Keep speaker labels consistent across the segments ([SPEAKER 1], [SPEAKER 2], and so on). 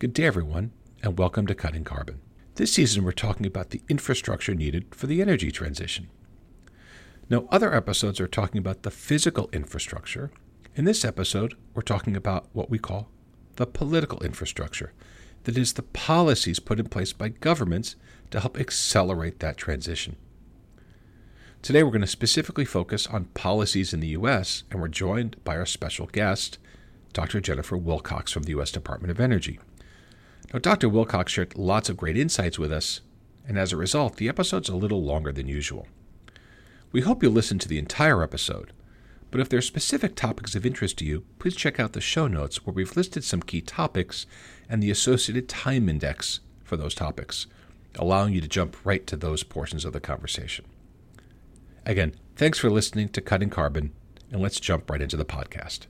[SPEAKER 1] Good day, everyone, and welcome to Cutting Carbon. This season, we're talking about the infrastructure needed for the energy transition. Now, other episodes are talking about the physical infrastructure. In this episode, we're talking about what we call the political infrastructure that is, the policies put in place by governments to help accelerate that transition. Today, we're going to specifically focus on policies in the U.S., and we're joined by our special guest, Dr. Jennifer Wilcox from the U.S. Department of Energy. Now, Dr. Wilcox shared lots of great insights with us, and as a result, the episode's a little longer than usual. We hope you'll listen to the entire episode, but if there are specific topics of interest to you, please check out the show notes where we've listed some key topics and the associated time index for those topics, allowing you to jump right to those portions of the conversation. Again, thanks for listening to Cutting Carbon, and let's jump right into the podcast.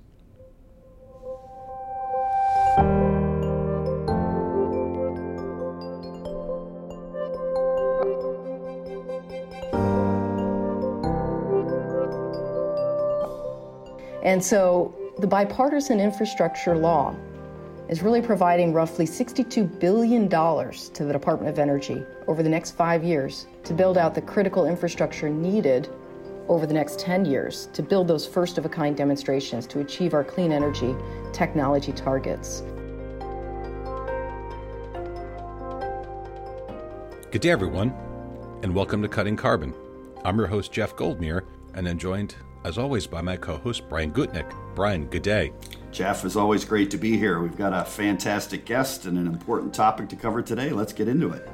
[SPEAKER 2] And so the bipartisan infrastructure law is really providing roughly $62 billion to the Department of Energy over the next five years to build out the critical infrastructure needed over the next 10 years to build those first of a kind demonstrations to achieve our clean energy technology targets.
[SPEAKER 1] Good day, everyone, and welcome to Cutting Carbon. I'm your host, Jeff Goldmeer, and I'm joined as always, by my co host, Brian Gutknecht. Brian, good day.
[SPEAKER 3] Jeff, it's always great to be here. We've got a fantastic guest and an important topic to cover today. Let's get into it.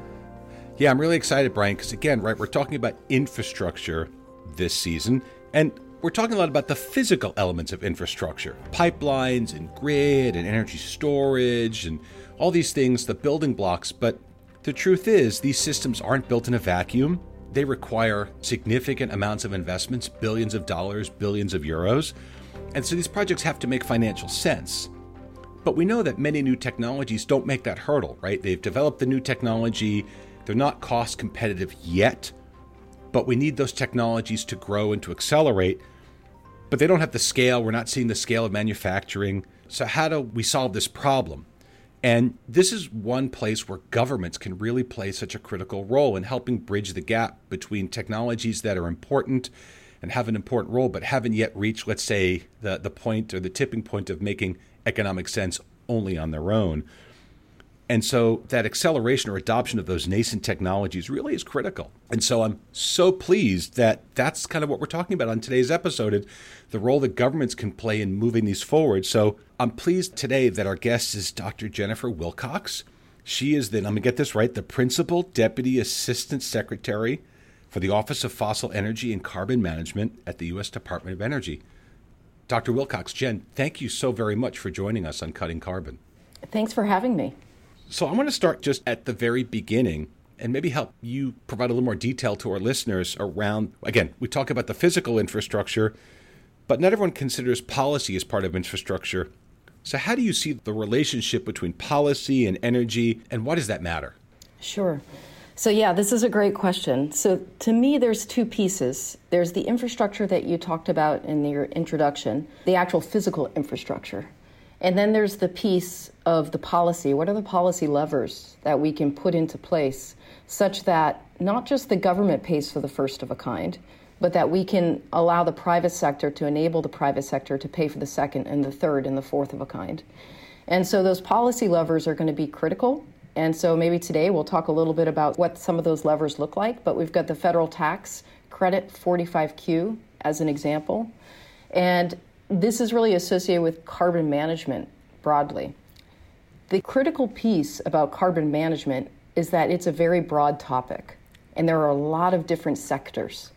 [SPEAKER 1] Yeah, I'm really excited, Brian, because again, right, we're talking about infrastructure this season, and we're talking a lot about the physical elements of infrastructure pipelines and grid and energy storage and all these things, the building blocks. But the truth is, these systems aren't built in a vacuum. They require significant amounts of investments, billions of dollars, billions of euros. And so these projects have to make financial sense. But we know that many new technologies don't make that hurdle, right? They've developed the new technology, they're not cost competitive yet, but we need those technologies to grow and to accelerate. But they don't have the scale. We're not seeing the scale of manufacturing. So, how do we solve this problem? And this is one place where governments can really play such a critical role in helping bridge the gap between technologies that are important and have an important role, but haven't yet reached, let's say, the, the point or the tipping point of making economic sense only on their own. And so that acceleration or adoption of those nascent technologies really is critical. And so I'm so pleased that that's kind of what we're talking about on today's episode and the role that governments can play in moving these forward. So I'm pleased today that our guest is Dr. Jennifer Wilcox. She is the, I'm going to get this right, the Principal Deputy Assistant Secretary for the Office of Fossil Energy and Carbon Management at the U.S. Department of Energy. Dr. Wilcox, Jen, thank you so very much for joining us on Cutting Carbon.
[SPEAKER 2] Thanks for having me.
[SPEAKER 1] So I want to start just at the very beginning and maybe help you provide a little more detail to our listeners around again, we talk about the physical infrastructure, but not everyone considers policy as part of infrastructure. So how do you see the relationship between policy and energy and why does that matter?
[SPEAKER 2] Sure. So, yeah, this is a great question. So, to me, there's two pieces. There's the infrastructure that you talked about in your introduction, the actual physical infrastructure. And then there's the piece of the policy. What are the policy levers that we can put into place such that not just the government pays for the first of a kind, but that we can allow the private sector to enable the private sector to pay for the second and the third and the fourth of a kind. And so those policy levers are going to be critical. And so maybe today we'll talk a little bit about what some of those levers look like. But we've got the federal tax credit 45Q as an example. And this is really associated with carbon management broadly. The critical piece about carbon management is that it's a very broad topic, and there are a lot of different sectors.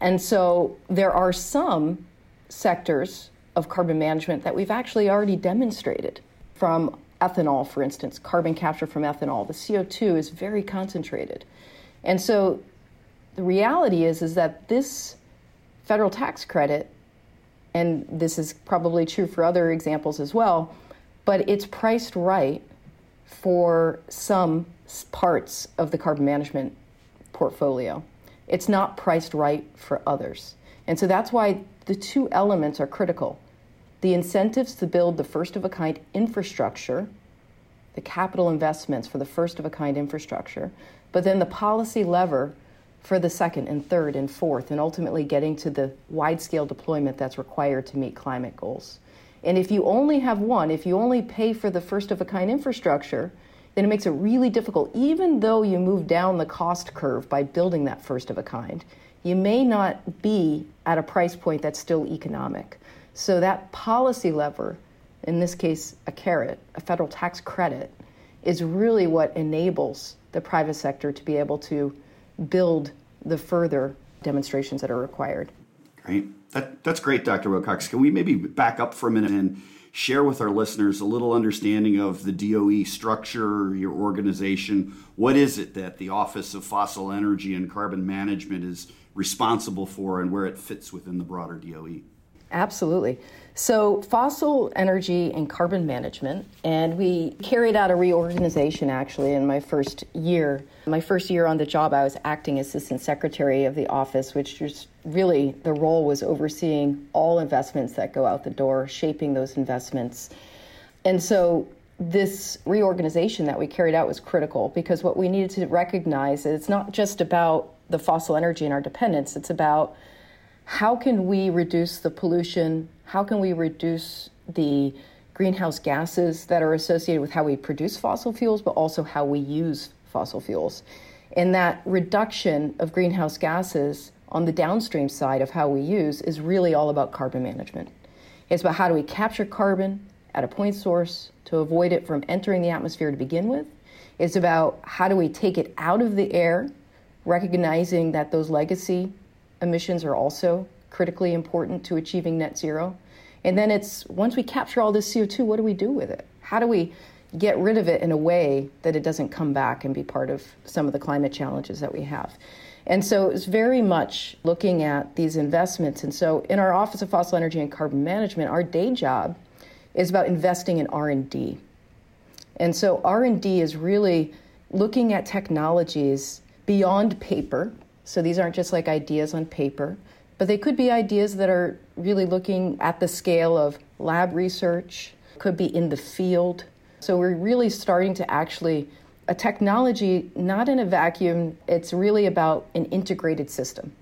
[SPEAKER 2] And so there are some sectors of carbon management that we've actually already demonstrated from ethanol, for instance, carbon capture from ethanol. The CO2 is very concentrated. And so the reality is, is that this federal tax credit and this is probably true for other examples as well, but it's priced right for some parts of the carbon management portfolio. It's not priced right for others. And so that's why the two elements are critical the incentives to build the first of a kind infrastructure the capital investments for the first of a kind infrastructure, but then the policy lever for the second and third and fourth, and ultimately getting to the wide scale deployment that's required to meet climate goals. And if you only have one, if you only pay for the first of a kind infrastructure, then it makes it really difficult, even though you move down the cost curve by building that first of a kind. You may not be at a price point that's still economic. So, that policy lever, in this case, a carrot, a federal tax credit, is really what enables the private sector to be able to build the further demonstrations that are required.
[SPEAKER 3] Great. That, that's great, Dr. Wilcox. Can we maybe back up for a minute and share with our listeners a little understanding of the DOE structure, your organization? What is it that the Office of Fossil Energy and Carbon Management is responsible for and where it fits within the broader DOE?
[SPEAKER 2] Absolutely. So, fossil energy and carbon management, and we carried out a reorganization actually in my first year. My first year on the job, I was acting assistant secretary of the office, which was really the role was overseeing all investments that go out the door, shaping those investments. And so, this reorganization that we carried out was critical because what we needed to recognize is it's not just about the fossil energy and our dependence, it's about how can we reduce the pollution? How can we reduce the greenhouse gases that are associated with how we produce fossil fuels, but also how we use fossil fuels? And that reduction of greenhouse gases on the downstream side of how we use is really all about carbon management. It's about how do we capture carbon at a point source to avoid it from entering the atmosphere to begin with. It's about how do we take it out of the air, recognizing that those legacy emissions are also critically important to achieving net zero. And then it's once we capture all this CO2, what do we do with it? How do we get rid of it in a way that it doesn't come back and be part of some of the climate challenges that we have? And so it's very much looking at these investments. And so in our Office of Fossil Energy and Carbon Management, our day job is about investing in R&D. And so R&D is really looking at technologies beyond paper so these aren't just like ideas on paper, but they could be ideas that are really looking at the scale of lab research, could be in the field. So we're really starting to actually a technology not in a vacuum, it's really about an integrated system.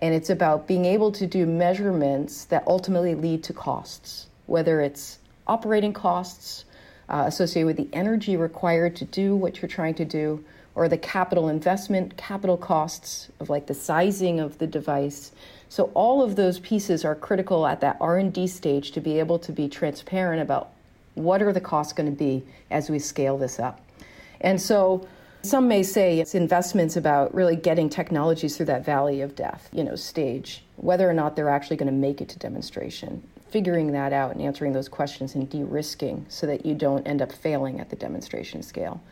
[SPEAKER 2] And it's about being able to do measurements that ultimately lead to costs, whether it's operating costs uh, associated with the energy required to do what you're trying to do, or the capital investment, capital costs of like the sizing of the device. So all of those pieces are critical at that R&D stage to be able to be transparent about what are the costs going to be as we scale this up. And so some may say it's investments about really getting technologies through that valley of death, you know, stage, whether or not they're actually going to make it to demonstration. Figuring that out and answering those questions and de risking so that you don't end up failing at the demonstration scale.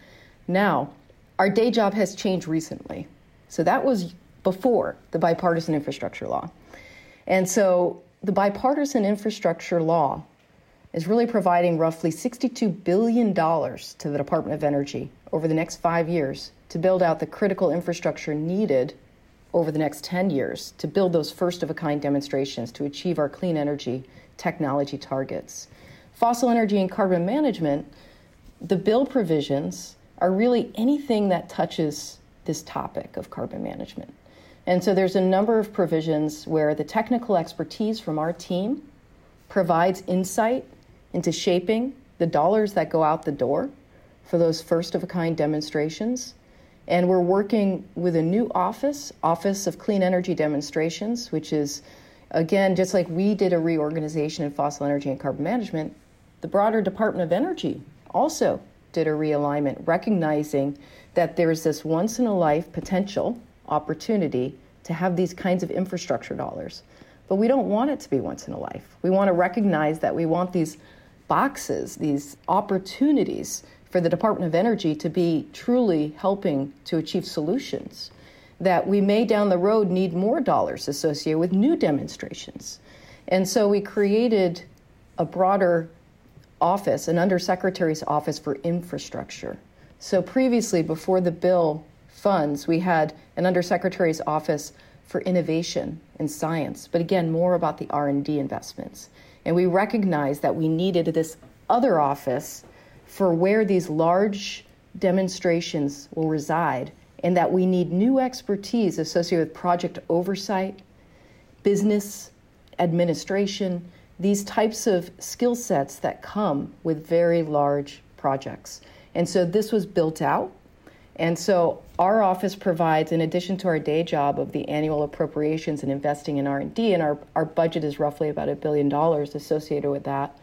[SPEAKER 2] Now, our day job has changed recently. So that was before the bipartisan infrastructure law. And so the bipartisan infrastructure law is really providing roughly $62 billion to the Department of Energy over the next five years to build out the critical infrastructure needed over the next 10 years to build those first of a kind demonstrations to achieve our clean energy technology targets. Fossil energy and carbon management, the bill provisions are really anything that touches this topic of carbon management. And so there's a number of provisions where the technical expertise from our team provides insight into shaping the dollars that go out the door for those first of a kind demonstrations. And we're working with a new office, Office of Clean Energy Demonstrations, which is, again, just like we did a reorganization in fossil energy and carbon management, the broader Department of Energy also did a realignment, recognizing that there's this once in a life potential opportunity to have these kinds of infrastructure dollars. But we don't want it to be once in a life. We want to recognize that we want these boxes, these opportunities for the Department of Energy to be truly helping to achieve solutions. That we may down the road need more dollars associated with new demonstrations. And so we created a broader office, an undersecretary's office for infrastructure. So previously, before the bill funds, we had an undersecretary's office for innovation and science, but again, more about the R&D investments. And we recognized that we needed this other office for where these large demonstrations will reside, and that we need new expertise associated with project oversight, business administration, these types of skill sets that come with very large projects. And so this was built out. And so our office provides, in addition to our day job of the annual appropriations and investing in R&D, and our, our budget is roughly about a billion dollars associated with that.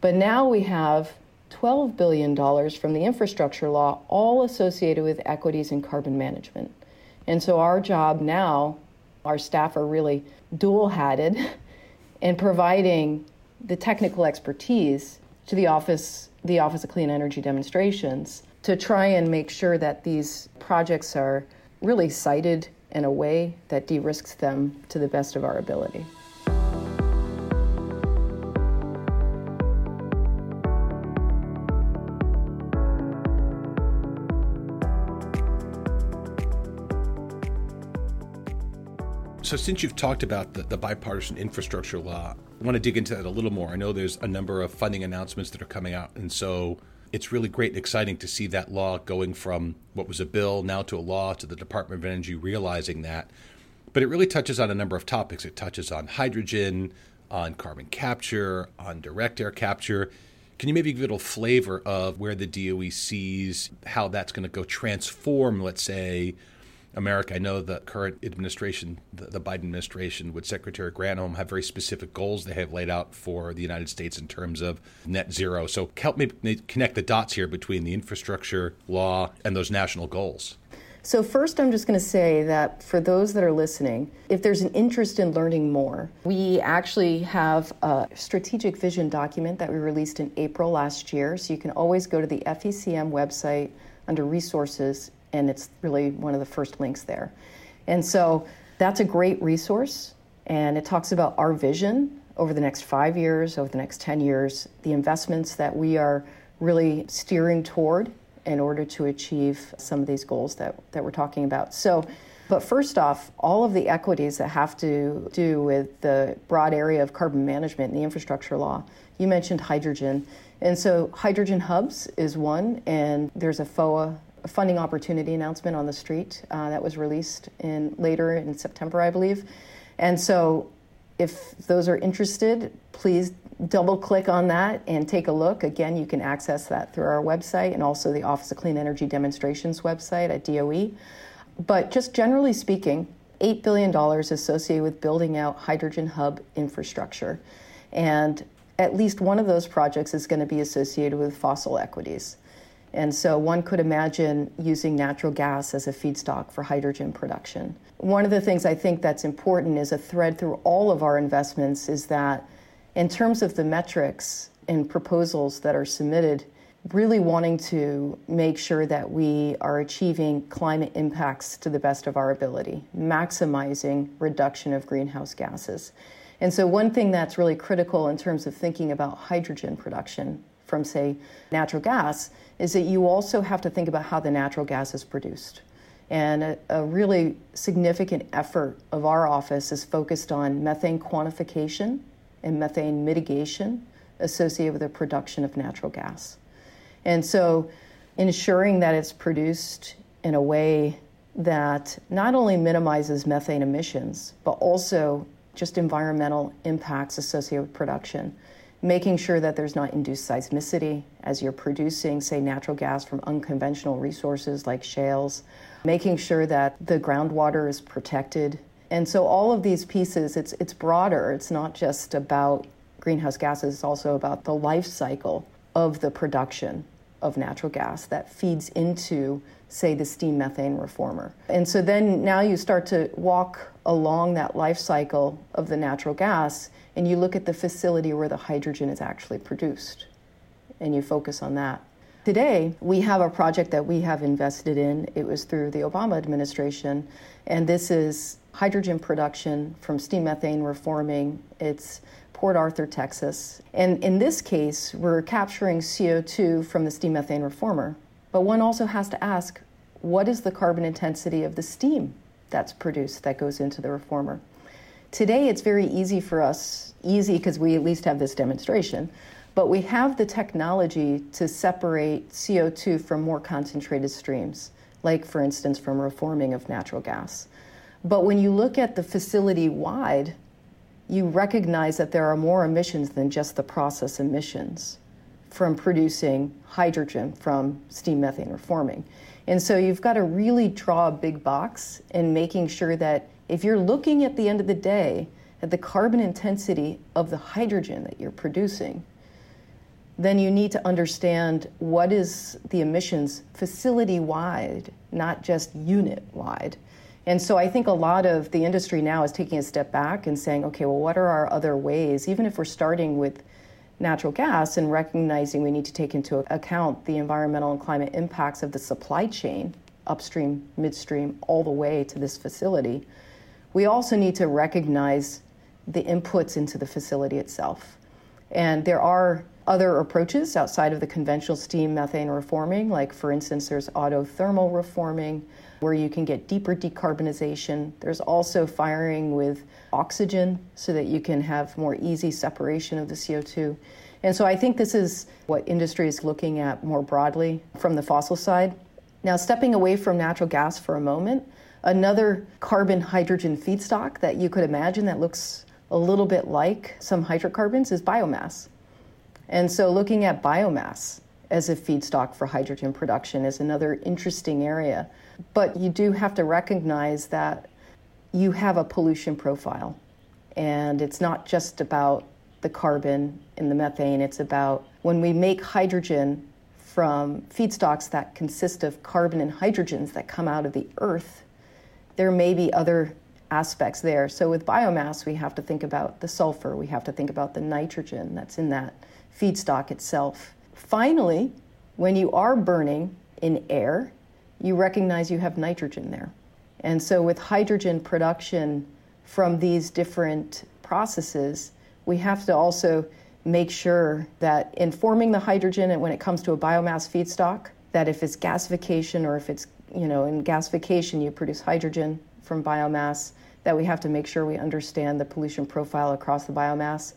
[SPEAKER 2] But now we have $12 billion from the infrastructure law, all associated with equities and carbon management. And so our job now, our staff are really dual hatted in providing the technical expertise to the office, the Office of Clean Energy Demonstrations to try and make sure that these projects are really sited in a way that de risks them to the best of our ability.
[SPEAKER 1] So, since you've talked about the, the, bipartisan infrastructure law, I want to dig into that a little more. I know there's a number of funding announcements that are coming out, and so it's really great and exciting to see that law going from what was a bill now to a law to the Department of Energy realizing that. But it really touches on a number of topics. It touches on hydrogen, on carbon capture, on direct air capture. Can you maybe give a little flavor of where the DOE sees how that's going to go transform, let's say, America. I know the current administration, the, the, Biden administration, with Secretary Granholm, have very specific goals they have laid out for the United States in terms of net zero. So help me connect the dots here between the infrastructure law and those national goals.
[SPEAKER 2] So, first, I'm just going to say that for those that are listening, if there's an interest in learning more, we actually have a strategic vision document that we released in April last year. So, you can always go to the FECM website under resources and it's really one of the first links there. And so that's a great resource, and it talks about our vision over the next five years, over the next 10 years, the investments that we are really steering toward in order to achieve some of these goals that, that we're talking about. So, but first off, all of the equities that have to do with the broad area of carbon management and the infrastructure law. You mentioned hydrogen. And so hydrogen hubs is one, and there's a FOA funding opportunity announcement on the street uh, that was released in later in September, I believe. And so, if those are interested, please double click on that and take a look. Again, you can access that through our website and also the Office of Clean Energy Demonstrations website at DOE. But just generally speaking, $8 billion associated with building out hydrogen hub infrastructure. And at least one of those projects is going to be associated with fossil equities. And so one could imagine using natural gas as a feedstock for hydrogen production. One of the things I think that's important is a thread through all of our investments is that in terms of the metrics and proposals that are submitted, really wanting to make sure that we are achieving climate impacts to the best of our ability, maximizing reduction of greenhouse gases. And so, one thing that's really critical in terms of thinking about hydrogen production from, say, natural gas, is that you also have to think about how the natural gas is produced. And a, a, really significant effort of our office is focused on methane quantification and methane mitigation associated with the production of natural gas. And so, ensuring that it's produced in a way that not only minimizes methane emissions, but also just environmental impacts associated with production making sure that there's not induced seismicity as you're producing, say, natural gas from unconventional resources like shales, making sure that the groundwater is protected. And so all of these pieces, it's, it's broader. It's not just about greenhouse gases, it's also about the life cycle of the production of natural gas that feeds into, say, the steam methane reformer. And so then now you start to walk along that life cycle of the natural gas and you look at the facility where the hydrogen is actually produced and you focus on that. Today, we have a project that we have invested in. It was through the Obama administration, and this is hydrogen production from steam methane reforming. It's Port Arthur, Texas. And in this case, we're capturing CO2 from the steam methane reformer. But one also has to ask what is the carbon intensity of the steam that's produced that goes into the reformer? Today, it's very easy for us, easy because we at least have this demonstration, but we have the technology to separate CO2 from more concentrated streams, like, for instance, from reforming of natural gas. But when you look at the facility wide, you recognize that there are more emissions than just the process emissions from producing hydrogen from steam methane reforming. And so you've got to really draw a big box in making sure that if you're looking at the end of the day at the carbon intensity of the hydrogen that you're producing, then you need to understand what is the emissions facility wide, not just unit wide. And so I think a lot of the industry now is taking a step back and saying, okay, well, what are our other ways, even if we're starting with natural gas and recognizing we need to take into account the environmental and climate impacts of the supply chain, upstream, midstream, all the way to this facility, we also need to recognize the inputs into the facility itself. And there are other approaches outside of the conventional steam methane reforming, like, for instance, there's autothermal reforming where you can get deeper decarbonization. There's also firing with oxygen so that you can have more easy separation of the CO2. And so I think this is what industry is looking at more broadly from the fossil side. Now, stepping away from natural gas for a moment, another carbon hydrogen feedstock that you could imagine that looks a little bit like some hydrocarbons is biomass. And so looking at biomass as a feedstock for hydrogen production is another interesting area. But you do have to recognize that you have a pollution profile. And it's not just about the carbon and the methane, it's about when we make hydrogen from feedstocks that consist of carbon and hydrogens that come out of the earth, there may be other aspects there. So with biomass, we have to think about the sulfur, we have to think about the nitrogen that's in that feedstock itself. Finally, when you are burning in air, you recognize you have nitrogen there. And so, with hydrogen production from these different processes, we have to also make sure that in forming the hydrogen and when it comes to a biomass feedstock, that if it's gasification or if it's, you know, in gasification you produce hydrogen from biomass, that we have to make sure we understand the pollution profile across the biomass.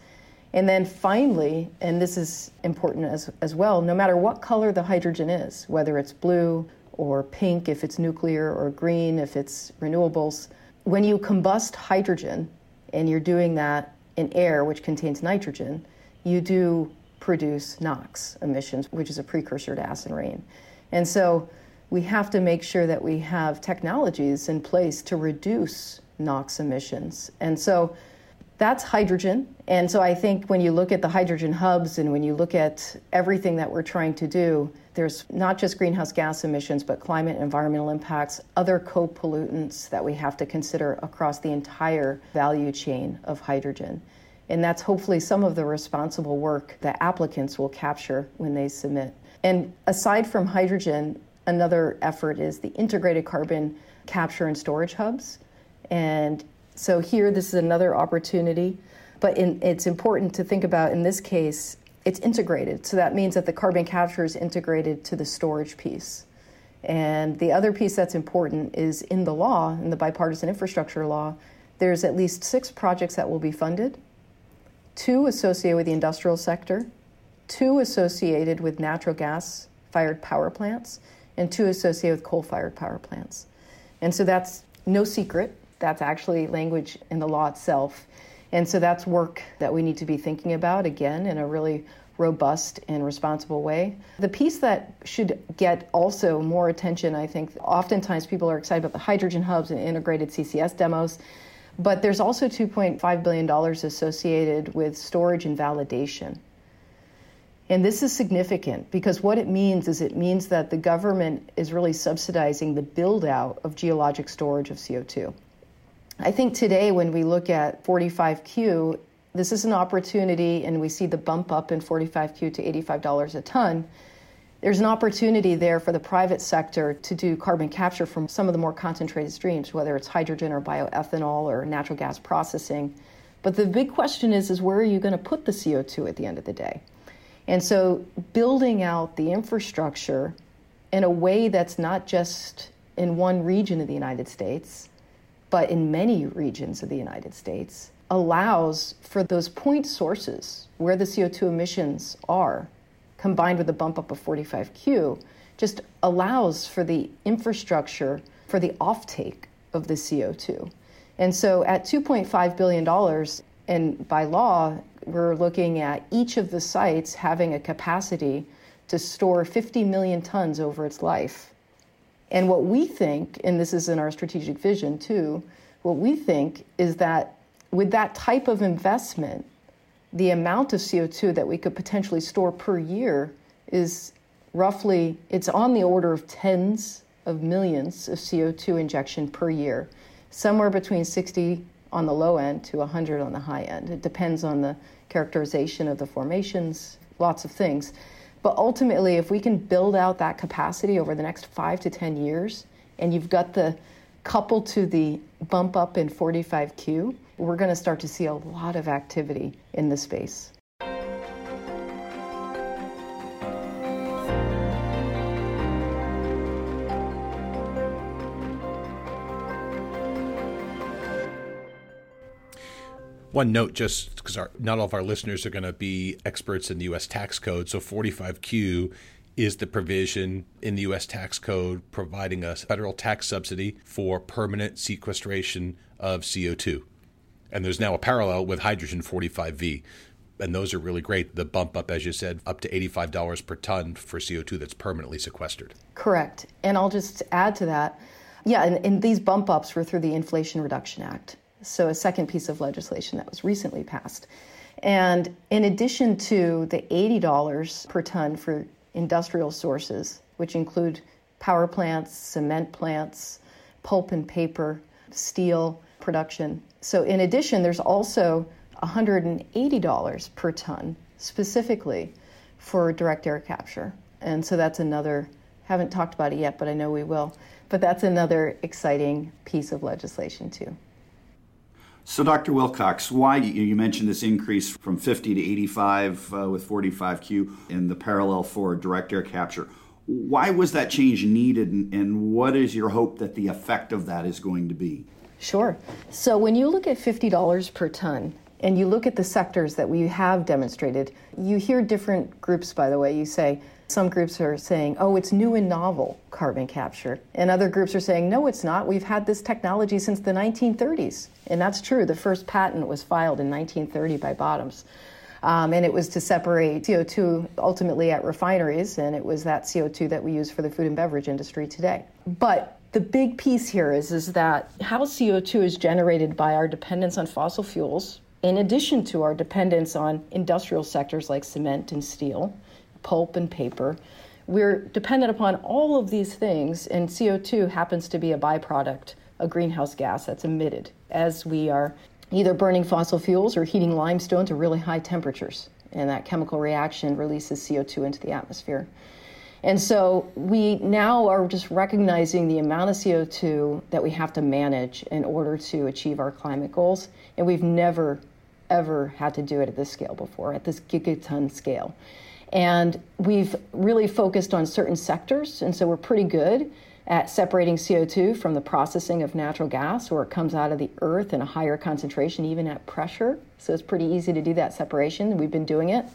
[SPEAKER 2] And then finally, and this is important as, as well, no matter what color the hydrogen is, whether it's blue or pink if it's nuclear, or green if it's renewables. When you combust hydrogen and you're doing that in air, which contains nitrogen, you do produce NOx emissions, which is a precursor to acid rain. And so we have to make sure that we have technologies in place to reduce NOx emissions. And so that's hydrogen. And so I think when you look at the hydrogen hubs and when you look at everything that we're trying to do, there's not just greenhouse gas emissions, but climate and environmental impacts, other co pollutants that we have to consider across the entire value chain of hydrogen. And that's hopefully some of the responsible work that applicants will capture when they submit. And aside from hydrogen, another effort is the integrated carbon capture and storage hubs. And so here, this is another opportunity. But in, it's important to think about in this case it's integrated. So that means that the carbon capture is integrated to the storage piece. And the other piece that's important is in the law, in the bipartisan infrastructure law, there's at least six projects that will be funded, two associated with the industrial sector, two associated with natural gas fired power plants, and two associated with coal fired power plants. And so that's no secret. That's actually language in the law itself. And so that's work that we need to be thinking about again in a really robust and responsible way. The piece that should get also more attention, I think, oftentimes people are excited about the hydrogen hubs and integrated CCS demos, but there's also $2.5 billion associated with storage and validation. And this is significant because what it means is it means that the government is really subsidizing the build out of geologic storage of CO2. I think today, when we look at 45Q, this is an opportunity, and we see the bump up in 45Q to $85 a ton. There's an opportunity there for the private sector to do carbon capture from some of the more concentrated streams, whether it's hydrogen or bioethanol or natural gas processing. But the big question is, is where are you going to put the CO2 at the end of the day? And so building out the infrastructure in a way that's not just in one region of the United States, but in many regions of the United States, allows for those point sources where the CO2 emissions are, combined with the bump up of 45Q, just allows for the infrastructure for the offtake of the CO2. And so at $2.5 billion, and by law, we're looking at each of the sites having a capacity to store 50 million tons over its life. And what we think, and this is in our strategic vision too, what we think is that with that type of investment, the amount of CO2 that we could potentially store per year is roughly it's on the order of tens of millions of CO2 injection per year, somewhere between 60 on the low end to 100 on the high end. It depends on the characterization of the formations, lots of things. But ultimately, if we can build out that capacity over the next five to 10 years, and you've got the couple to the bump up in 45Q, we're going to start to see a lot of activity in the space.
[SPEAKER 1] One note, just because not all of our listeners are going to be experts in the U.S. tax code. So 45Q is the provision in the U.S. tax code providing a federal tax subsidy for permanent sequestration of CO2. And there's now a parallel with hydrogen 45V. And those are really great. The bump up, as you said, up to $85 per ton for CO2 that's permanently sequestered.
[SPEAKER 2] Correct. And I'll just add to that. Yeah, and, and these bump ups were through the Inflation Reduction Act so a second piece of legislation that was recently passed. And in addition to the $80 per ton for industrial sources, which include power plants, cement plants, pulp and paper, steel production. So, in addition, there's also $180 per ton specifically for direct air capture. And so that's another, haven't talked about it yet, but I know we will. But that's another exciting piece of legislation, too.
[SPEAKER 3] So, Dr. Wilcox, why you mentioned this increase from 50 to 85 uh, with 45Q and the parallel for direct air capture. Why was that change needed, and, and what is your hope that the effect of that is going to be?
[SPEAKER 2] Sure. So, when you look at $50 per ton, and you look at the sectors that we have demonstrated, you hear different groups, by the way. You say, some groups are saying, oh, it's new and novel carbon capture. And other groups are saying, no, it's not. We've had this technology since the 1930s. And that's true. The first patent was filed in 1930 by Bottoms. Um, and it was to separate CO2 ultimately at refineries, and it was that CO2 that we use for the food and beverage industry today. But the big piece here is, is that how CO2 is generated by our dependence on fossil fuels, in addition to our dependence on industrial sectors like cement and steel, pulp and paper. We're dependent upon all of these things, and CO2 happens to be a byproduct, a greenhouse gas that's emitted as we are either burning fossil fuels or heating limestone to really high temperatures. And that chemical reaction releases CO2 into the atmosphere. And so we now are just recognizing the amount of CO2 that we have to manage in order to achieve our climate goals. And we've never, ever had to do it at this scale before, at this gigaton scale. And we've really focused on certain sectors, and so we're pretty good at separating CO2 from the processing of natural gas, where it comes out of the earth in a higher concentration, even at pressure. So it's pretty easy to do that separation. We've been doing it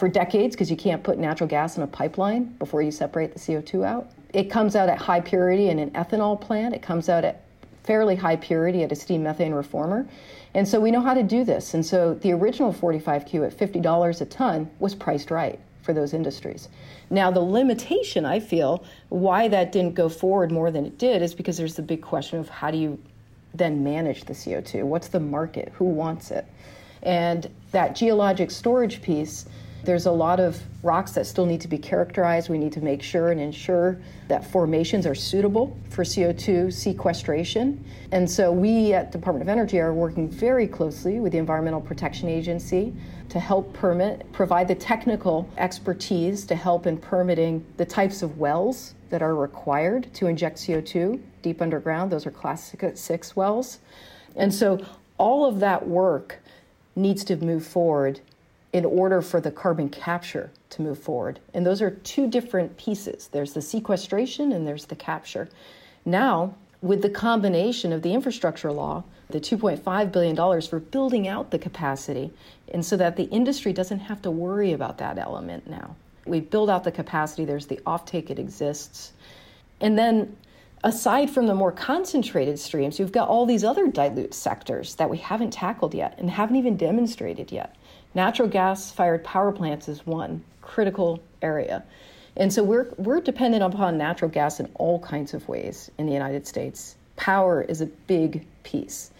[SPEAKER 2] for decades because you can't put natural gas in a pipeline before you separate the CO2 out. It comes out at high purity in an ethanol plant, it comes out at fairly high purity at a steam methane reformer. And so we know how to do this. And so the original 45Q at $50 a ton was priced right for those industries. Now, the limitation, I feel, why that didn't go forward more than it did is because there's the big question of how do you then manage the CO2? What's the market? Who wants it? And that geologic storage piece there's a lot of rocks that still need to be characterized. We need to make sure and ensure that formations are suitable for CO2 sequestration. And so we at Department of Energy are working very closely with the Environmental Protection Agency to help permit, provide the technical expertise to help in permitting the types of wells that are required to inject CO2 deep underground. Those are class six wells. And so all of that work needs to move forward in order for the carbon capture to move forward. And those are two different pieces there's the sequestration and there's the capture. Now, with the combination of the infrastructure law, the $2.5 billion for building out the capacity, and so that the industry doesn't have to worry about that element now. We build out the capacity, there's the offtake, it exists. And then, aside from the more concentrated streams, you've got all these other dilute sectors that we haven't tackled yet and haven't even demonstrated yet. Natural gas fired power plants is one critical area. And so we're, we're dependent upon natural gas in all kinds of ways in the United States. Power is a big piece.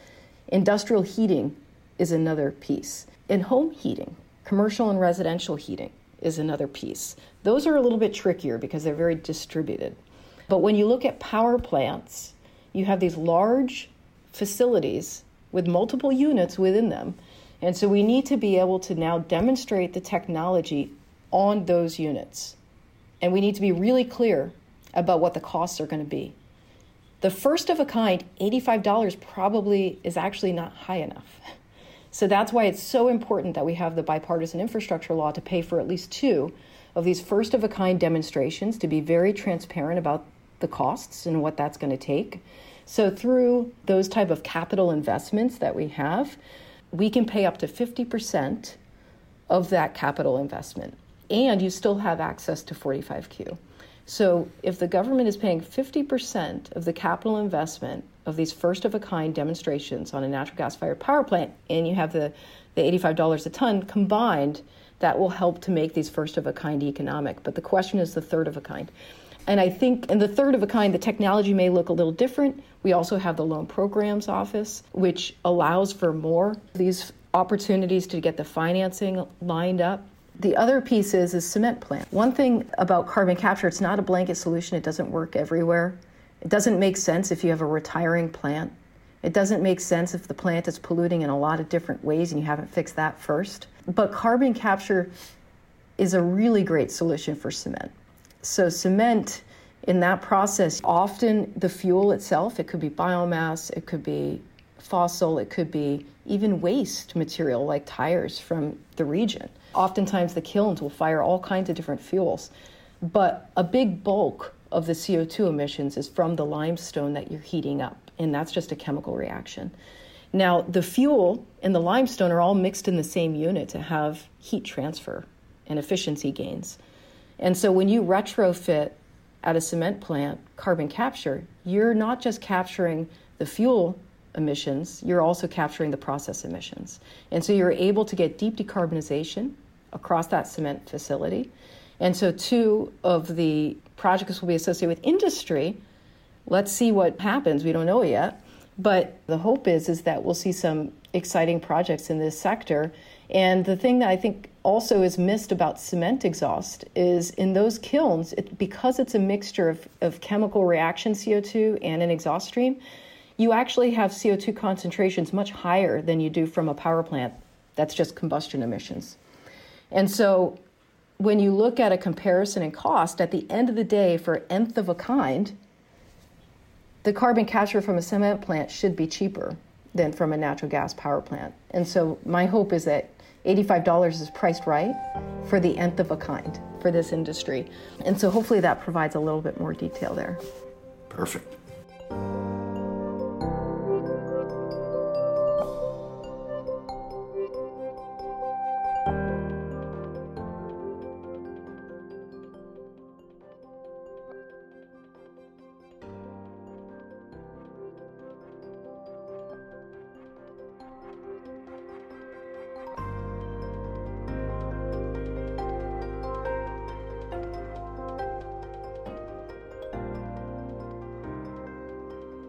[SPEAKER 2] Industrial heating is another piece. And home heating, commercial and residential heating, is another piece. Those are a little bit trickier because they're very distributed. But when you look at power plants, you have these large facilities with multiple units within them. And so we need to be able to now demonstrate the technology on those units. And we need to be really clear about what the costs are going to be. The first of a kind, $85 probably is actually not high enough. So that's why it's so important that we have the bipartisan infrastructure law to pay for at least two of these first of a kind demonstrations to be very transparent about the costs and what that's going to take. So through those type of capital investments that we have, we can pay up to 50% of that capital investment and you still have access to 45Q. So if the government is paying 50% of the capital investment of these first of a kind demonstrations on a natural gas fired power plant, and you have the, the $85 a ton combined, that will help to make these first of a kind economic. But the question is the third of a kind. And I think in the third of a kind, the technology may look a little different. We also have the Loan Programs Office, which allows for more these opportunities to get the financing lined up. The other piece is a cement plant. One thing about carbon capture, it's not a blanket solution. It doesn't work everywhere. It doesn't make sense if you have a retiring plant. It doesn't make sense if the plant is polluting in a lot of different ways and you haven't fixed that first. But carbon capture is a really great solution for cement. So, cement in that process, often the fuel itself, it could be biomass, it could be fossil, it could be even waste material like tires from the region. Oftentimes, the kilns will fire all kinds of different fuels, but a big bulk of the CO2 emissions is from the limestone that you're heating up, and that's just a chemical reaction. Now, the fuel and the limestone are all mixed in the same unit to have heat transfer and efficiency gains. And so when you retrofit at a cement plant carbon capture, you're not just capturing the fuel emissions, you're also capturing the process emissions. And so you're able to get deep decarbonization across that cement facility. And so, two of the projects will be associated with industry. Let's see what happens. We don't know yet. But the hope is, is that we'll see some exciting projects in this sector. And the thing that I think also is missed about cement exhaust is in those kilns, it, because it's a mixture of, of chemical reaction CO2 and an exhaust stream, you actually have CO2 concentrations much higher than you do from a power plant that's just combustion emissions. And so when you look at a comparison in cost, at the end of the day, for nth of a kind, the carbon capture from a cement plant should be cheaper than from a natural gas power plant. And so my hope is that $85 is priced right for the nth of a kind for this industry. And so hopefully that provides a little bit more detail there.
[SPEAKER 3] Perfect.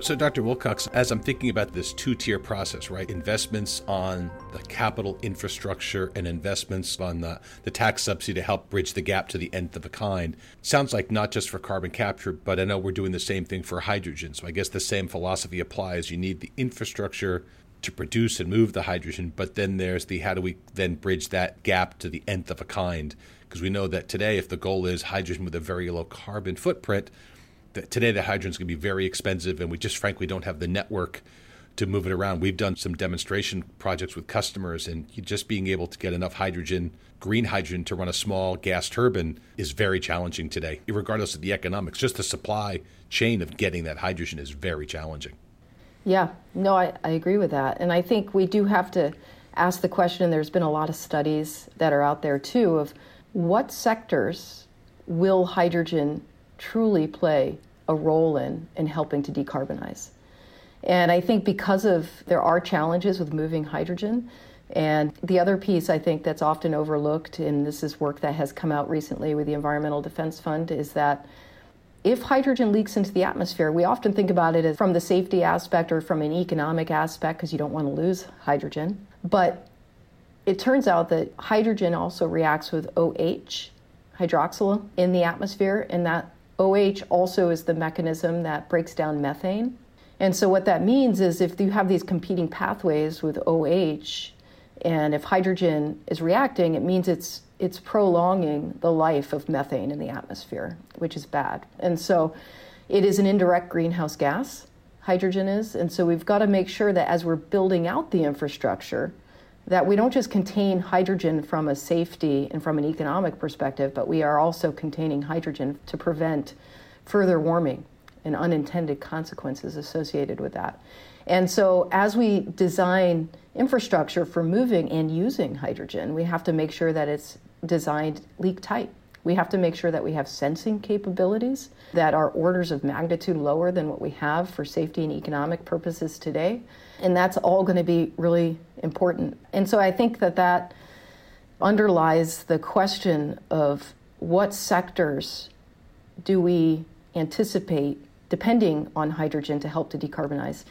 [SPEAKER 1] So, Dr. Wilcox, as I'm thinking about this two tier process, right? Investments on the capital infrastructure and investments on the, the tax subsidy to help bridge the gap to the nth of a kind. Sounds like not just for carbon capture, but I know we're doing the same thing for hydrogen. So, I guess the same philosophy applies. You need the infrastructure to produce and move the hydrogen, but then there's the how do we then bridge that gap to the nth of a kind? Because we know that today, if the goal is hydrogen with a very low carbon footprint, today the hydrogen is going to be very expensive, and we just frankly don't have the network to move it around. We've done some demonstration projects with customers, and just being able to get enough hydrogen, green hydrogen, to run a small gas turbine is very challenging today, regardless of the economics. Just the supply chain of getting that hydrogen is very challenging.
[SPEAKER 2] Yeah, no, I, I agree with that. And I think we do have to ask the question, and there's been a lot of studies that are out there too, of what sectors will hydrogen truly play a role in in helping to decarbonize. And I think because of there are challenges with moving hydrogen, and the other piece I think that's often overlooked, and this is work that has come out recently with the Environmental Defense Fund, is that if hydrogen leaks into the atmosphere, we often think about it from the safety aspect or from an economic aspect because you don't want to lose hydrogen. But it turns out that hydrogen also reacts with OH, hydroxyl, in the atmosphere, and that OH also is the mechanism that breaks down methane. And so, what that means is if you have these competing pathways with OH, and if hydrogen is reacting, it means it's it's prolonging the life of methane in the atmosphere, which is bad. And so, it is an indirect greenhouse gas. Hydrogen is, and so we've got to make sure that as we're building out the infrastructure, that we don't just contain hydrogen from a safety and from an economic perspective, but we are also containing hydrogen to prevent further warming and unintended consequences associated with that. And so, as we design infrastructure for moving and using hydrogen, we have to make sure that it's designed leak tight. We have to make sure that we have sensing capabilities that are orders of magnitude lower than what we have for safety and economic purposes today. And that's all going to be really important. And so I think that that underlies the question of what sectors do we anticipate depending on hydrogen to help to decarbonize.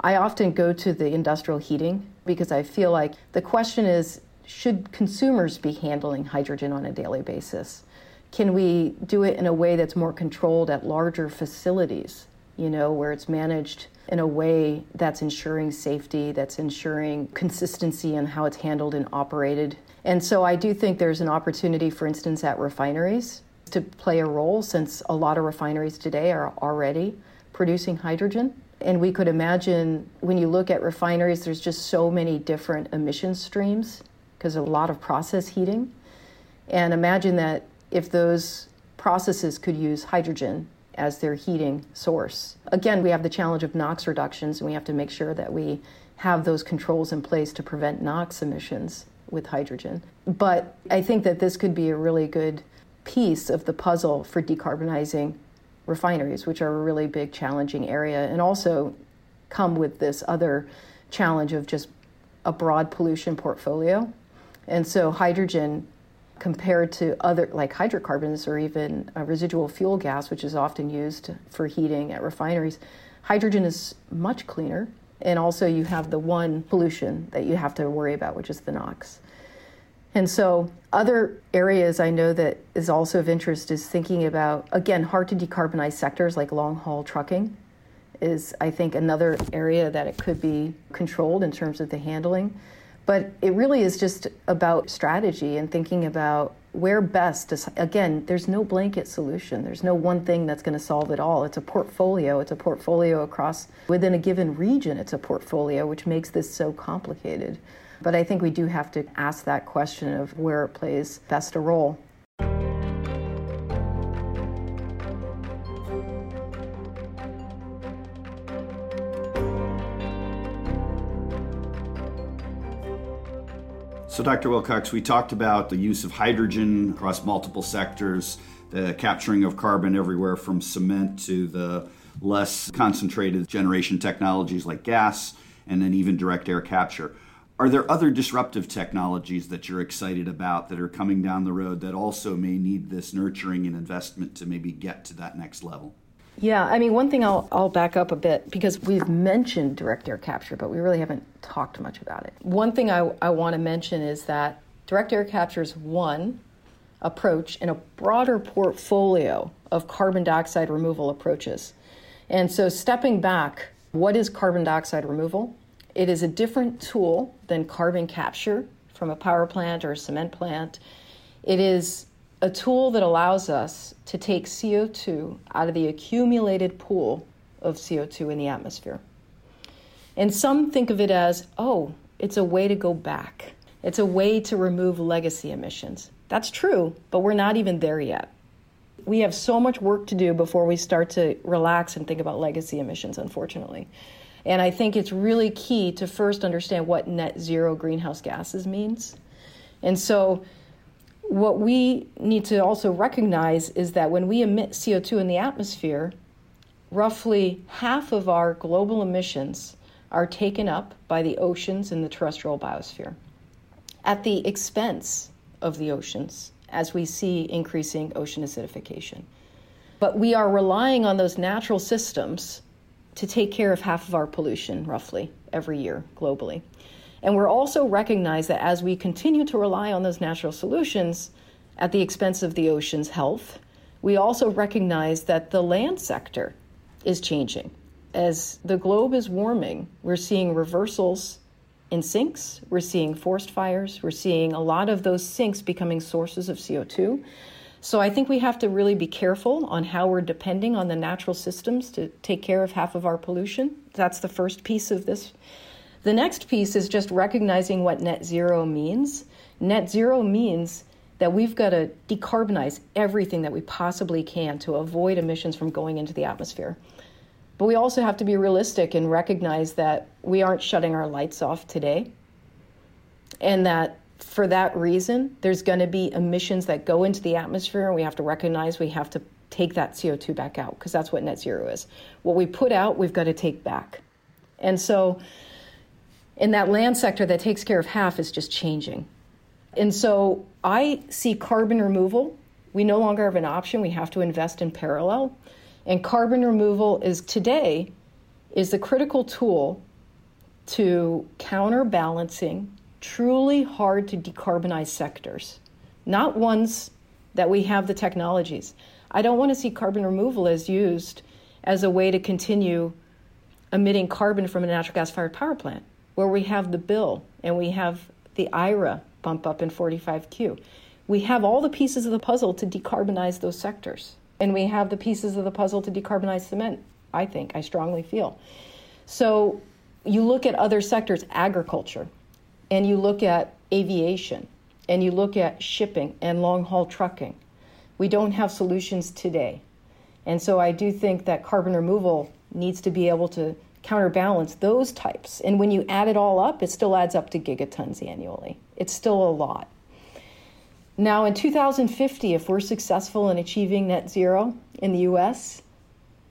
[SPEAKER 2] I often go to the industrial heating because I feel like the question is should consumers be handling hydrogen on a daily basis? Can we do it in a way that's more controlled at larger facilities, you know, where it's managed in a way that's ensuring safety, that's ensuring consistency in how it's handled and operated. And so I do think there's an opportunity, for instance, at refineries to play a role since a lot of refineries today are already producing hydrogen. And we could imagine when you look at refineries, there's just so many different emission streams because a lot of process heating. And imagine that if those processes could use hydrogen as their heating source. Again, we have the challenge of NOx reductions, and we have to make sure that we have those controls in place to prevent NOx emissions with hydrogen. But I think that this could be a really good piece of the puzzle for decarbonizing refineries, which are a really big, challenging area, and also come with this other challenge of just a broad pollution portfolio. And so, hydrogen compared to other like hydrocarbons or even uh, residual fuel gas, which is often used for heating at refineries, hydrogen is much cleaner. And also, you have the one pollution that you have to worry about, which is the NOx. And so, other areas I know that is also of interest is thinking about, again, hard to decarbonize sectors like long haul trucking, is I think another area that it could be controlled in terms of the handling. But it really is just about strategy and thinking about where best to, again, there's no blanket solution. There's no one thing that's going to solve it all. It's a portfolio. It's a portfolio across within a given region. It's a portfolio, which makes this so complicated. But I think we do have to ask that question of where it plays best a role.
[SPEAKER 3] So, Dr. Wilcox, we talked about the use of hydrogen across multiple sectors, the capturing of carbon everywhere from cement to the less concentrated generation technologies like gas, and then even direct air capture. Are there other disruptive technologies that you're excited about that are coming down the road that also may need this nurturing and investment to maybe get to that next level?
[SPEAKER 2] Yeah, I mean, one thing I'll, I'll back up a bit because we've mentioned direct air capture, but we really haven't talked much about it. One thing I, I want to mention is that direct air capture is one approach in a broader portfolio of carbon dioxide removal approaches. And so, stepping back, what is carbon dioxide removal? It is a different tool than carbon capture from a power plant or a cement plant. It is a tool that allows us to take CO2 out of the accumulated pool of CO2 in the atmosphere. And some think of it as, oh, it's a way to go back. It's a way to remove legacy emissions. That's true, but we're not even there yet. We have so much work to do before we start to relax and think about legacy emissions, unfortunately. And I think it's really key to first understand what net zero greenhouse gases means. And so, what we need to also recognize is that when we emit CO2 in the atmosphere, roughly half of our global emissions are taken up by the oceans and the terrestrial biosphere at the expense of the oceans as we see increasing ocean acidification. But we are relying on those natural systems to take care of half of our pollution, roughly, every year globally. And we're also recognize that as we continue to rely on those natural solutions at the expense of the ocean's health, we also recognize that the land sector is changing. As the globe is warming, we're seeing reversals in sinks, we're seeing forest fires, we're seeing a lot of those sinks becoming sources of CO2. So I think we have to really be careful on how we're depending on the natural systems to take care of half of our pollution. That's the first piece of this. The next piece is just recognizing what net zero means. Net zero means that we've got to decarbonize everything that we possibly can to avoid emissions from going into the atmosphere. But we also have to be realistic and recognize that we aren't shutting our lights off today. And that for that reason, there's going to be emissions that go into the atmosphere, and we have to recognize we have to take that CO2 back out because that's what net zero is. What we put out, we've got to take back. And so, in that land sector that takes care of half is just changing. And so, I see carbon removal. We no longer have an option, we have to invest in parallel. And carbon removal is today is the critical tool to counterbalancing truly hard to decarbonize sectors, not ones that we have the technologies. I don't want to see carbon removal as used as a way to continue emitting carbon from a natural gas fired power plant, where we have the bill and we have the IRA bump up in 45Q. We have all the pieces of the puzzle to decarbonize those sectors and we have the pieces of the puzzle to decarbonize cement, I think, I strongly feel. So you look at other sectors, agriculture, and you look at aviation, and you look at shipping and long haul trucking. We don't have solutions today. And so I do think that carbon removal needs to be able to counterbalance those types. And when you add it all up, it still adds up to gigatons annually. It's still a lot. Now, in 2050, if we're successful in achieving net zero in the US,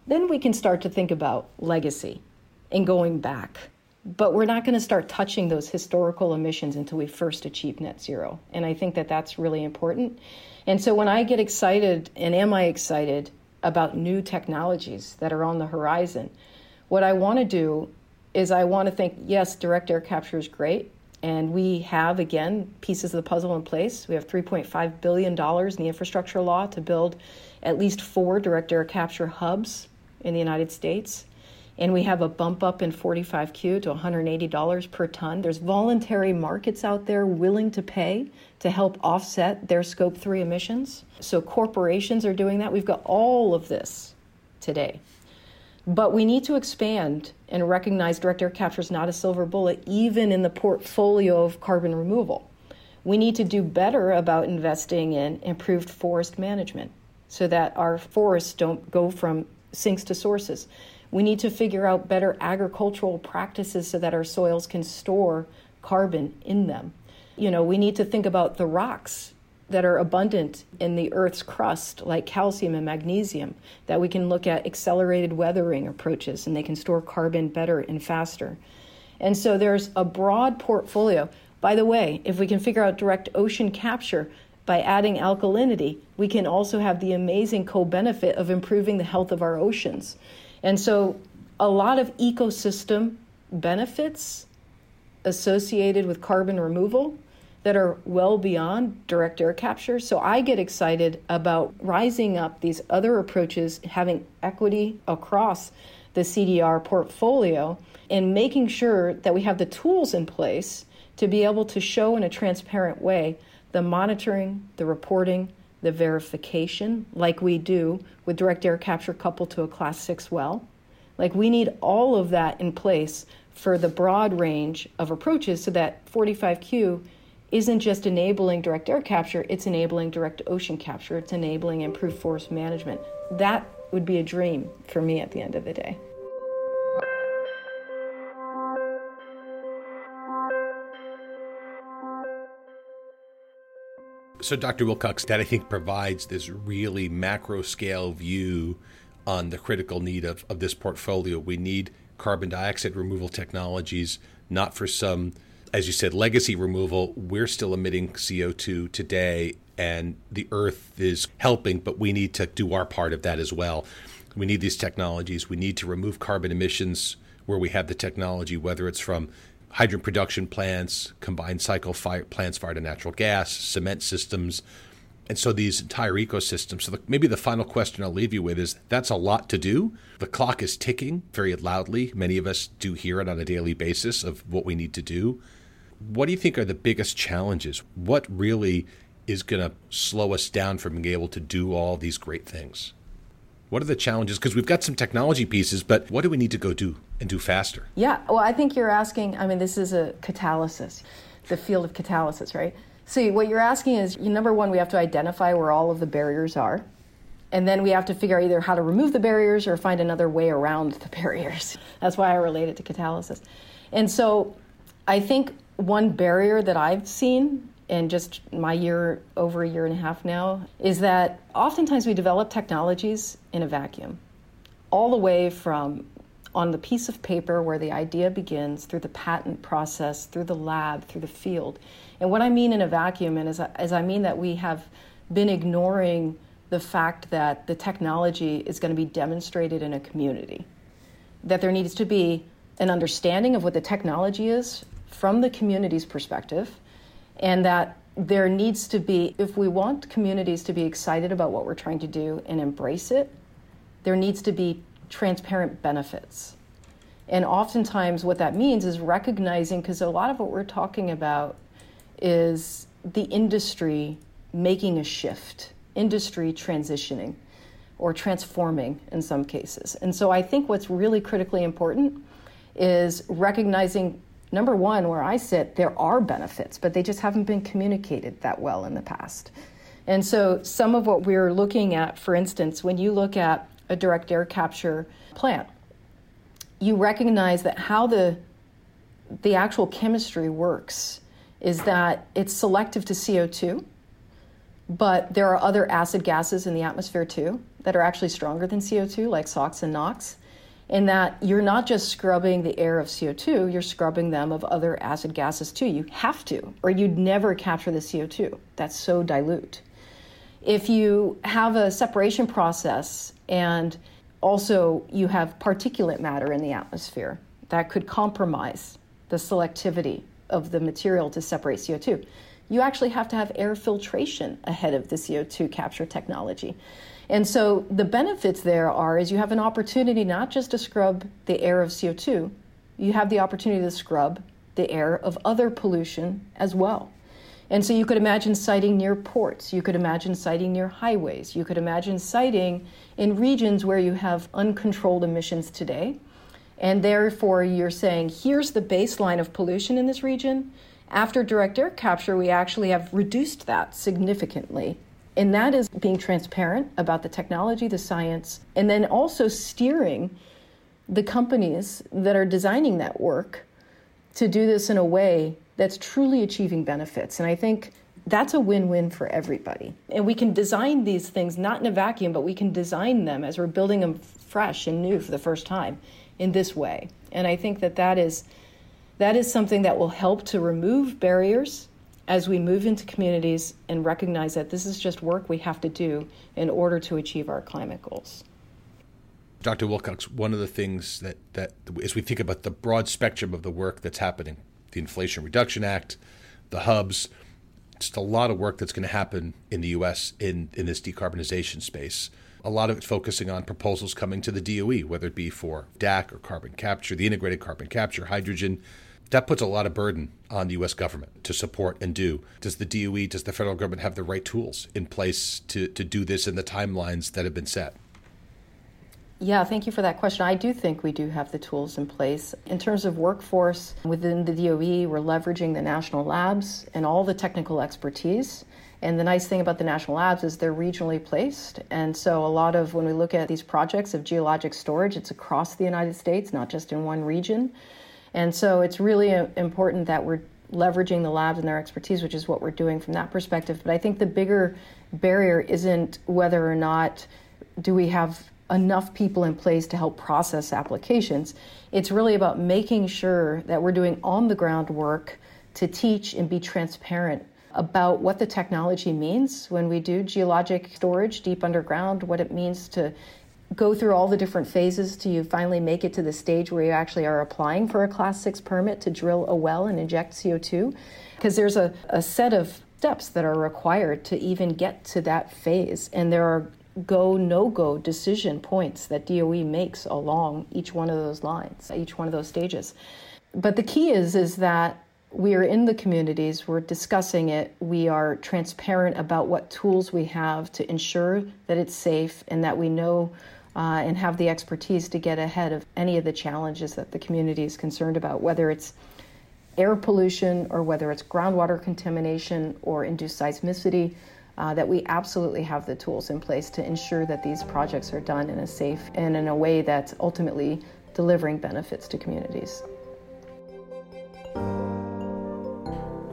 [SPEAKER 2] then we can start to think about legacy and going back. But we're not going to start touching those historical emissions until we first achieve net zero. And I think that that's really important. And so when I get excited, and am I excited about new technologies that are on the horizon, what I want to do is I want to think yes, direct air capture is great. And we have, again, pieces of the puzzle in place. We have $3.5 billion in the infrastructure law to build at least four direct air capture hubs in the United States. And we have a bump up in 45Q to $180 per ton. There's voluntary markets out there willing to pay to help offset their scope 3 emissions. So corporations are doing that. We've got all of this today. But we need to expand and recognize direct air capture is not a silver bullet, even in the portfolio of carbon removal. We need to do better about investing in improved forest management so that our forests don't go from sinks to sources. We need to figure out better agricultural practices so that our soils can store carbon in them. You know, we need to think about the rocks that are abundant in the Earth's crust, like calcium and magnesium, that we can look at accelerated weathering approaches and they can store carbon better and faster. And so there's a broad portfolio. By the way, if we can figure out direct ocean capture by adding alkalinity, we can also have the amazing co benefit of improving the health of our oceans. And so a lot of ecosystem benefits associated with carbon removal that are well beyond direct air capture. So I get excited about rising up these other approaches, having equity across the CDR portfolio, and making sure that we have the tools in place to be able to show in a transparent way the monitoring, the reporting, the verification, like we do with direct air capture coupled to a class six well. Like we need all of that in place for the broad range of approaches so that 45Q isn't just enabling direct air capture, it's enabling direct ocean capture, it's enabling improved forest management. That would be a dream for me at the end of the day.
[SPEAKER 1] So, Dr. Wilcox, that I think provides this really macro scale view on the critical need of, of this portfolio. We need carbon dioxide removal technologies, not for some as you said, legacy removal. We're still emitting CO2 today, and the Earth is helping, but we need to do our part of that as well. We need these technologies. We need to remove carbon emissions where we have the technology, whether it's from hydrogen production plants, combined cycle fire plants fired to natural gas, cement systems, and so these entire ecosystems. So the, maybe the final question I'll leave you with is that's a lot to do. The clock is ticking very loudly. Many of us do hear it on a daily basis of what we need to do. What do you think are the biggest challenges? What really is going to slow us down from being able to do all these great things? What are the challenges? Because we've got some technology pieces, but what do we need to go do and do faster?
[SPEAKER 2] Yeah, well, I think you're asking, I mean, this is a catalysis, the field of catalysis, right? So, what you're asking is number one, we have to identify where all of the barriers are. And then we have to figure out either how to remove the barriers or find another way around the barriers. That's why I relate it to catalysis. And so, I think one barrier that I've seen in just my year, over a year and a half now, is that oftentimes we develop technologies in a vacuum, all the way from on the piece of paper where the idea begins, through the patent process, through the lab, through the field. And what I mean in a vacuum is, is I mean that we have been ignoring the fact that the technology is going to be demonstrated in a community, that there needs to be an understanding of what the technology is from the community's perspective and that there needs to be, if we want communities to be excited about what we're trying to do and embrace it, there needs to be transparent benefits. And oftentimes, what that means is recognizing, because a lot of what we're talking about is the industry making a shift, industry transitioning or transforming in some cases. And so I think what's really critically important is recognizing number one, where I sit, there are benefits, but they just haven't been communicated that well in the past. And so, some of what we're looking at, for instance, when you look at a direct air capture plant, you recognize that how the the actual chemistry works is that it's selective to CO2, but there are other acid gases in the atmosphere too that are actually stronger than CO2, like SOx and NOx in that you're not just scrubbing the air of CO2, you're scrubbing them of other acid gases too. You have to, or you'd never capture the CO2. That's so dilute. If you have a separation process and also you have particulate matter in the atmosphere, that could compromise the selectivity of the material to separate CO2. You actually have to have air filtration ahead of the CO2 capture technology. And so the benefits there are is you have an opportunity not just to scrub the air of CO2, you have the opportunity to scrub the air of other pollution as well. And so you could imagine siting near ports, you could imagine siting near highways, you could imagine siting in regions where you have uncontrolled emissions today. And therefore, you're saying, here's the baseline of pollution in this region. After direct air capture, we actually have reduced that significantly and that is being transparent about the technology, the science, and then also steering the companies that are designing that work to do this in a way that's truly achieving benefits. And I think that's a win win for everybody. And we can design these things not in a vacuum, but we can design them as we're building them fresh and new for the first time in this way. And I think that that is, that is something that will help to remove barriers as we move into communities and recognize that this is just work we have to do in order to achieve our climate goals.
[SPEAKER 1] Dr. Wilcox, one of the things that, that as we think about the broad spectrum of the work that's happening, the Inflation Reduction Act, the hubs, just a lot of work that's going to happen in the U.S. in, in this decarbonization space. A lot of it focusing on proposals coming to the DOE, whether it be for DAC or carbon capture, the integrated carbon capture, hydrogen, that puts a lot of burden on the U.S. government to support and do. Does the DOE, does the federal government have the right tools in place to, to do this in the timelines that have been set?
[SPEAKER 2] Yeah, thank you for that question. I do think we do have the tools in place. In terms of workforce within the DOE, we're leveraging the national labs and all the technical expertise. And the nice thing about the national labs is they're regionally placed. And so, a lot of when we look at these projects of geologic storage, it's across the United States, not just in one region. And so it's really uh, important that we're leveraging the labs and their expertise, which is what we're doing from that perspective. But I think the bigger barrier isn't whether or not do we have enough people in place to help process applications. It's really about making sure that we're doing on the ground work to teach and be transparent about what the technology means when we do geologic storage deep underground, what it means to go through all the different phases till you finally make it to the stage where you actually are applying for a class 6 permit to drill a well and inject CO2 because there's a, a set of steps that are required to even get to that phase. And there are go no go decision points that DOE makes along each one of those lines each one of those stages. But the key is is that we are in the communities, we're discussing it, we are transparent about what tools we have to ensure that it's safe and that we know uh, and have the expertise to get ahead of any of the challenges that the community is concerned about, whether it's air pollution or whether it's groundwater contamination or induced seismicity. Uh, that we absolutely have the tools in place to ensure that these projects are done in a safe and in a way that's ultimately delivering benefits to communities.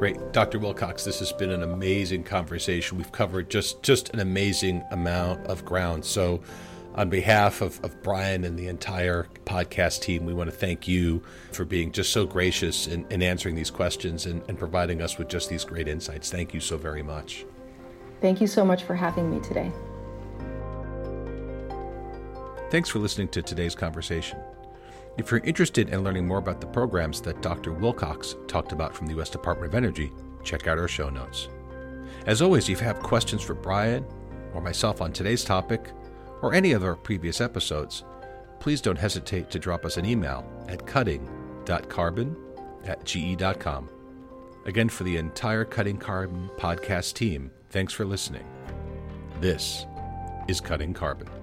[SPEAKER 1] Great. Dr. Wilcox, this has been an amazing conversation. We've covered just, just an amazing amount of ground. So, on behalf of, of Brian and the entire podcast team, we want to thank you for being just so gracious in, in answering these questions and, and providing us with just these great insights. Thank you so very much.
[SPEAKER 2] Thank you so much for having me today.
[SPEAKER 1] Thanks for listening to today's conversation. If you're interested in learning more about the programs that Dr. Wilcox talked about from the U.S. Department of Energy, check out our show notes. As always, if you have questions for Brian or myself on today's topic or any of our previous episodes, please don't hesitate to drop us an email at cutting.carbon at ge.com. Again, for the entire Cutting Carbon podcast team, thanks for listening. This is Cutting Carbon.